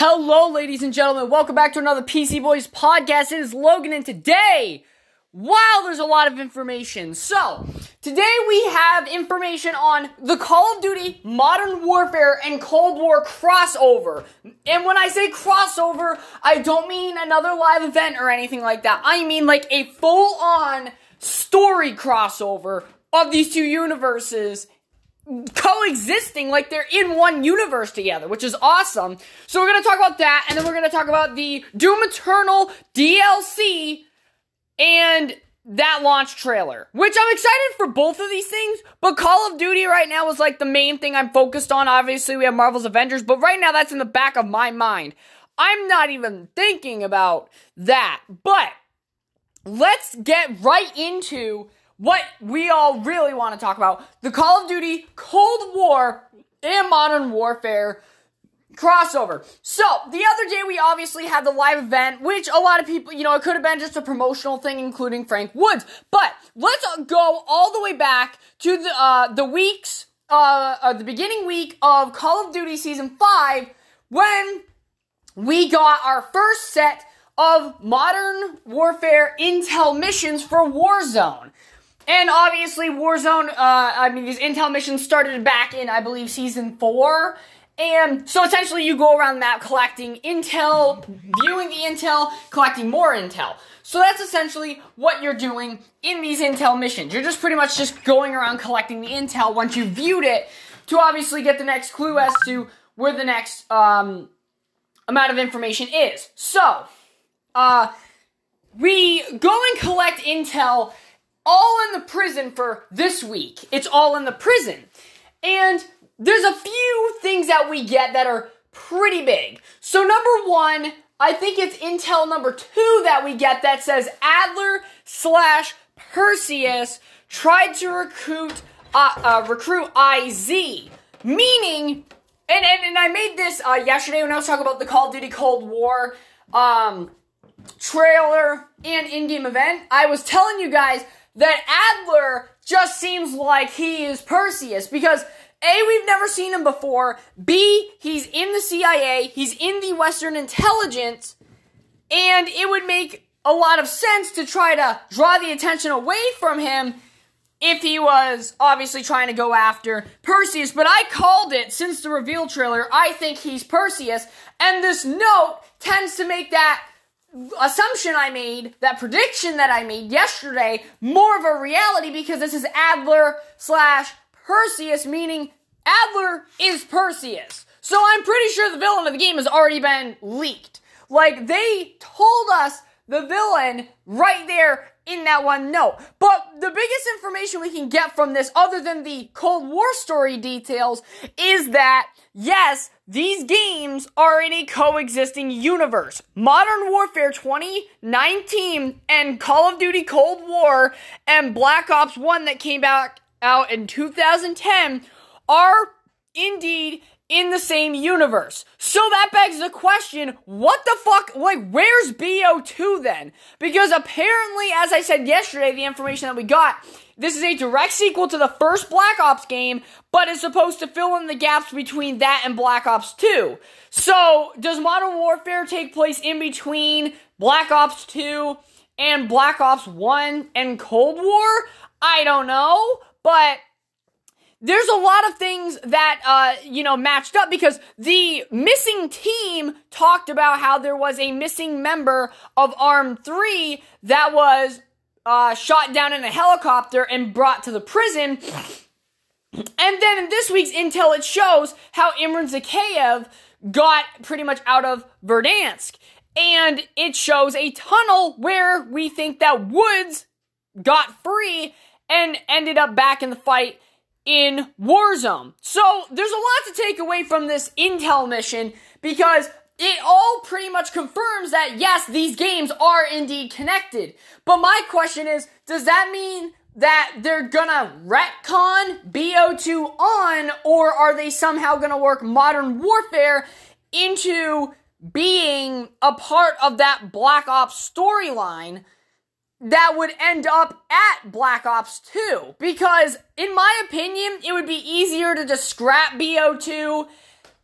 Hello, ladies and gentlemen. Welcome back to another PC Boys podcast. It is Logan, and today, wow, there's a lot of information. So, today we have information on the Call of Duty Modern Warfare and Cold War crossover. And when I say crossover, I don't mean another live event or anything like that. I mean like a full on story crossover of these two universes coexisting like they're in one universe together, which is awesome. So we're gonna talk about that, and then we're gonna talk about the Doom Eternal DLC and that launch trailer, which I'm excited for both of these things. But Call of Duty right now is like the main thing I'm focused on. Obviously, we have Marvel's Avengers, but right now that's in the back of my mind. I'm not even thinking about that. But let's get right into what we all really want to talk about the Call of Duty Cold War and Modern Warfare crossover. So, the other day we obviously had the live event, which a lot of people, you know, it could have been just a promotional thing, including Frank Woods. But let's go all the way back to the uh, the weeks, uh, uh, the beginning week of Call of Duty Season Five, when we got our first set of Modern Warfare intel missions for Warzone. And obviously, Warzone, uh, I mean, these intel missions started back in, I believe, season four. And so essentially, you go around the map collecting intel, viewing the intel, collecting more intel. So that's essentially what you're doing in these intel missions. You're just pretty much just going around collecting the intel once you've viewed it to obviously get the next clue as to where the next um, amount of information is. So, uh, we go and collect intel all in the prison for this week. It's all in the prison. And there's a few things that we get that are pretty big. So, number one, I think it's intel number two that we get that says Adler slash Perseus tried to recruit uh, uh, recruit IZ, meaning, and, and and I made this uh, yesterday when I was talking about the Call of Duty Cold War um, trailer and in-game event. I was telling you guys that Adler just seems like he is Perseus because A, we've never seen him before. B, he's in the CIA, he's in the Western intelligence, and it would make a lot of sense to try to draw the attention away from him if he was obviously trying to go after Perseus. But I called it since the reveal trailer. I think he's Perseus, and this note tends to make that assumption I made, that prediction that I made yesterday, more of a reality because this is Adler slash Perseus, meaning Adler is Perseus. So I'm pretty sure the villain of the game has already been leaked. Like, they told us the villain right there in that one note. But the biggest information we can get from this, other than the Cold War story details, is that yes, these games are in a coexisting universe. Modern Warfare 2019 and Call of Duty Cold War and Black Ops 1 that came back out in 2010 are indeed in the same universe. So that begs the question, what the fuck, like, where's BO2 then? Because apparently, as I said yesterday, the information that we got, this is a direct sequel to the first Black Ops game, but is supposed to fill in the gaps between that and Black Ops 2. So, does Modern Warfare take place in between Black Ops 2 and Black Ops 1 and Cold War? I don't know, but there's a lot of things that uh, you know matched up because the missing team talked about how there was a missing member of Arm Three that was uh, shot down in a helicopter and brought to the prison. And then in this week's intel, it shows how Imran Zakhaev got pretty much out of Verdansk. And it shows a tunnel where we think that Woods got free and ended up back in the fight in Warzone. So there's a lot to take away from this intel mission because it all pretty much confirms that yes, these games are indeed connected. But my question is, does that mean that they're gonna retcon BO2 on, or are they somehow gonna work Modern Warfare into being a part of that Black Ops storyline? That would end up at Black Ops 2. Because, in my opinion, it would be easier to just scrap BO2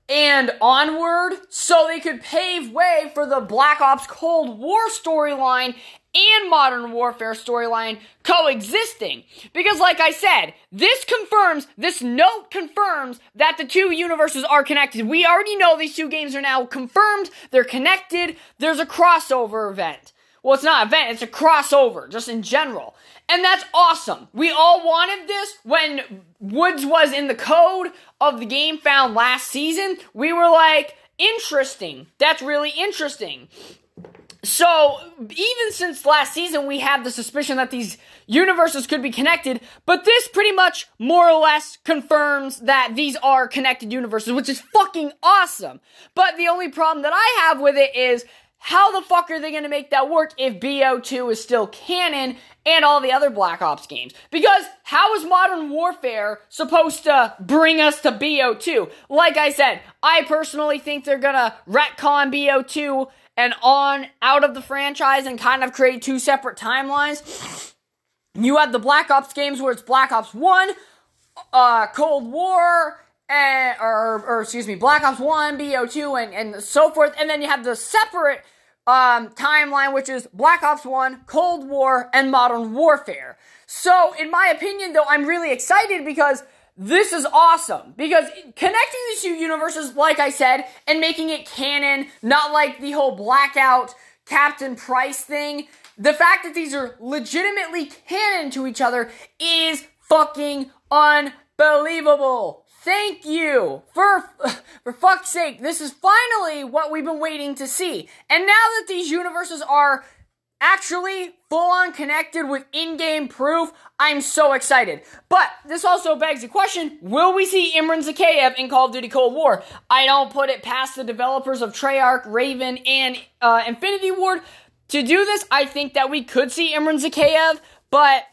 and onward so they could pave way for the Black Ops Cold War storyline and Modern Warfare storyline coexisting. Because, like I said, this confirms, this note confirms that the two universes are connected. We already know these two games are now confirmed, they're connected, there's a crossover event. Well, it's not an event, it's a crossover, just in general. And that's awesome. We all wanted this when Woods was in the code of the game found last season. We were like, interesting. That's really interesting. So, even since last season, we have the suspicion that these universes could be connected, but this pretty much more or less confirms that these are connected universes, which is fucking awesome. But the only problem that I have with it is how the fuck are they going to make that work if BO2 is still canon and all the other Black Ops games? Because how is Modern Warfare supposed to bring us to BO2? Like I said, I personally think they're going to retcon BO2 and on out of the franchise and kind of create two separate timelines. You have the Black Ops games where it's Black Ops 1, uh, Cold War, and, or, or excuse me, Black Ops 1, BO2, and, and so forth. And then you have the separate um, timeline, which is Black Ops 1, Cold War, and Modern Warfare. So, in my opinion, though, I'm really excited because this is awesome. Because connecting these two universes, like I said, and making it canon, not like the whole blackout Captain Price thing, the fact that these are legitimately canon to each other is fucking unbelievable. Thank you! For, for fuck's sake, this is finally what we've been waiting to see. And now that these universes are actually full on connected with in-game proof, I'm so excited. But this also begs the question, will we see Imran Zakhaev in Call of Duty Cold War? I don't put it past the developers of Treyarch, Raven, and uh, Infinity Ward to do this. I think that we could see Imran Zakhaev, but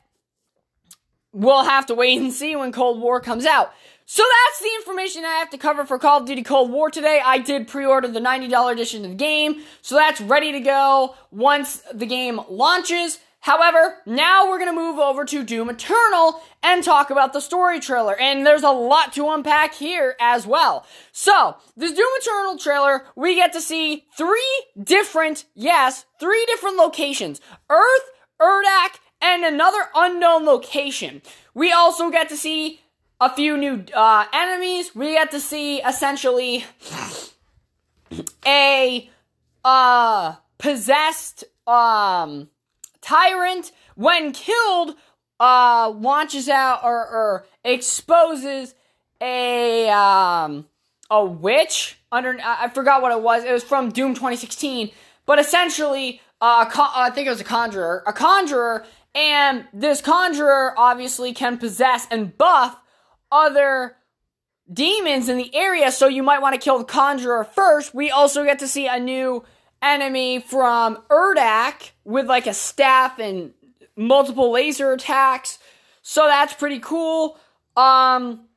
we'll have to wait and see when Cold War comes out. So that's the information I have to cover for Call of Duty Cold War today. I did pre-order the $90 edition of the game, so that's ready to go once the game launches. However, now we're gonna move over to Doom Eternal and talk about the story trailer. And there's a lot to unpack here as well. So, this Doom Eternal trailer, we get to see three different, yes, three different locations. Earth, Urdak, and another unknown location. We also get to see a few new uh, enemies. We get to see essentially a uh, possessed um, tyrant when killed uh, launches out or, or exposes a um, a witch under I forgot what it was. It was from Doom 2016, but essentially uh, I think it was a conjurer, a conjurer, and this conjurer obviously can possess and buff other demons in the area, so you might want to kill the Conjurer first. We also get to see a new enemy from Urdak with like a staff and multiple laser attacks. So that's pretty cool. Um,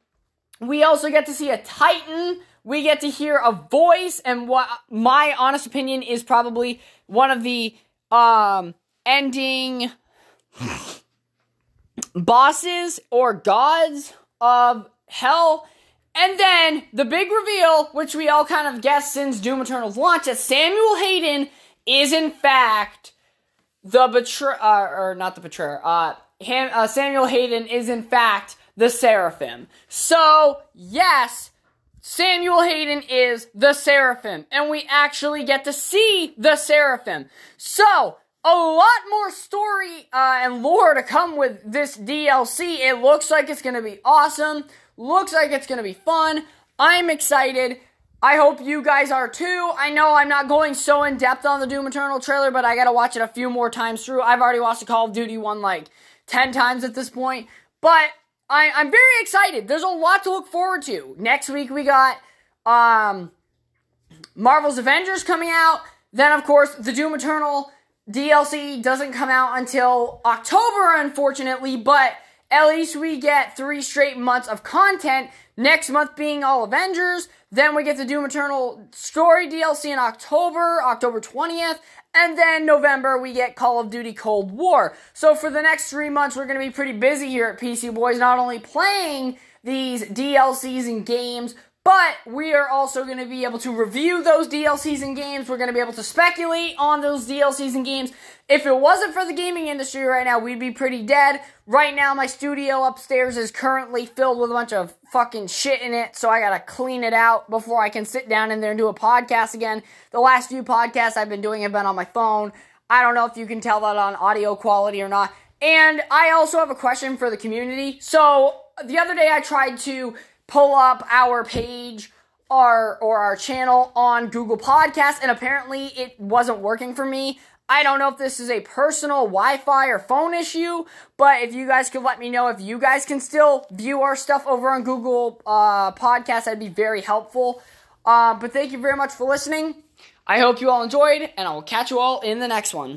we also get to see a Titan. We get to hear a voice, and what my honest opinion is probably one of the um ending bosses or gods of hell. And then the big reveal, which we all kind of guessed since Doom Eternal's launch, that Samuel Hayden is in fact the betrayer, uh, or not the betrayer, uh, uh, Samuel Hayden is in fact the Seraphim. So, yes, Samuel Hayden is the Seraphim, and we actually get to see the Seraphim. So, a lot more story uh, and lore to come with this DLC. It looks like it's going to be awesome. Looks like it's going to be fun. I'm excited. I hope you guys are too. I know I'm not going so in depth on the Doom Eternal trailer, but I got to watch it a few more times through. I've already watched the Call of Duty one like 10 times at this point. But I, I'm very excited. There's a lot to look forward to. Next week we got um, Marvel's Avengers coming out. Then, of course, the Doom Eternal DLC doesn't come out until October, unfortunately, but at least we get three straight months of content. Next month being all Avengers. Then we get the Doom Eternal story DLC in October, October 20th. And then November, we get Call of Duty Cold War. So for the next three months, we're going to be pretty busy here at PC Boys, not only playing these DLCs and games, But we are also going to be able to review those DLCs and games. We're going to be able to speculate on those DLCs and games. If it wasn't for the gaming industry right now, we'd be pretty dead. Right now, my studio upstairs is currently filled with a bunch of fucking shit in it, so I gotta clean it out before I can sit down in there and do a podcast again. The last few podcasts I've been doing have been on my phone. I don't know if you can tell that on audio quality or not. And I also have a question for the community. So, the other day I tried to pull up our page our or our channel on Google Podcasts and apparently it wasn't working for me. I don't know if this is a personal Wi-Fi or phone issue, but if you guys could let me know if you guys can still view our stuff over on Google uh, Podcasts, that'd be very helpful. Uh, but thank you very much for listening. I hope you all enjoyed, and I will catch you all in the next one.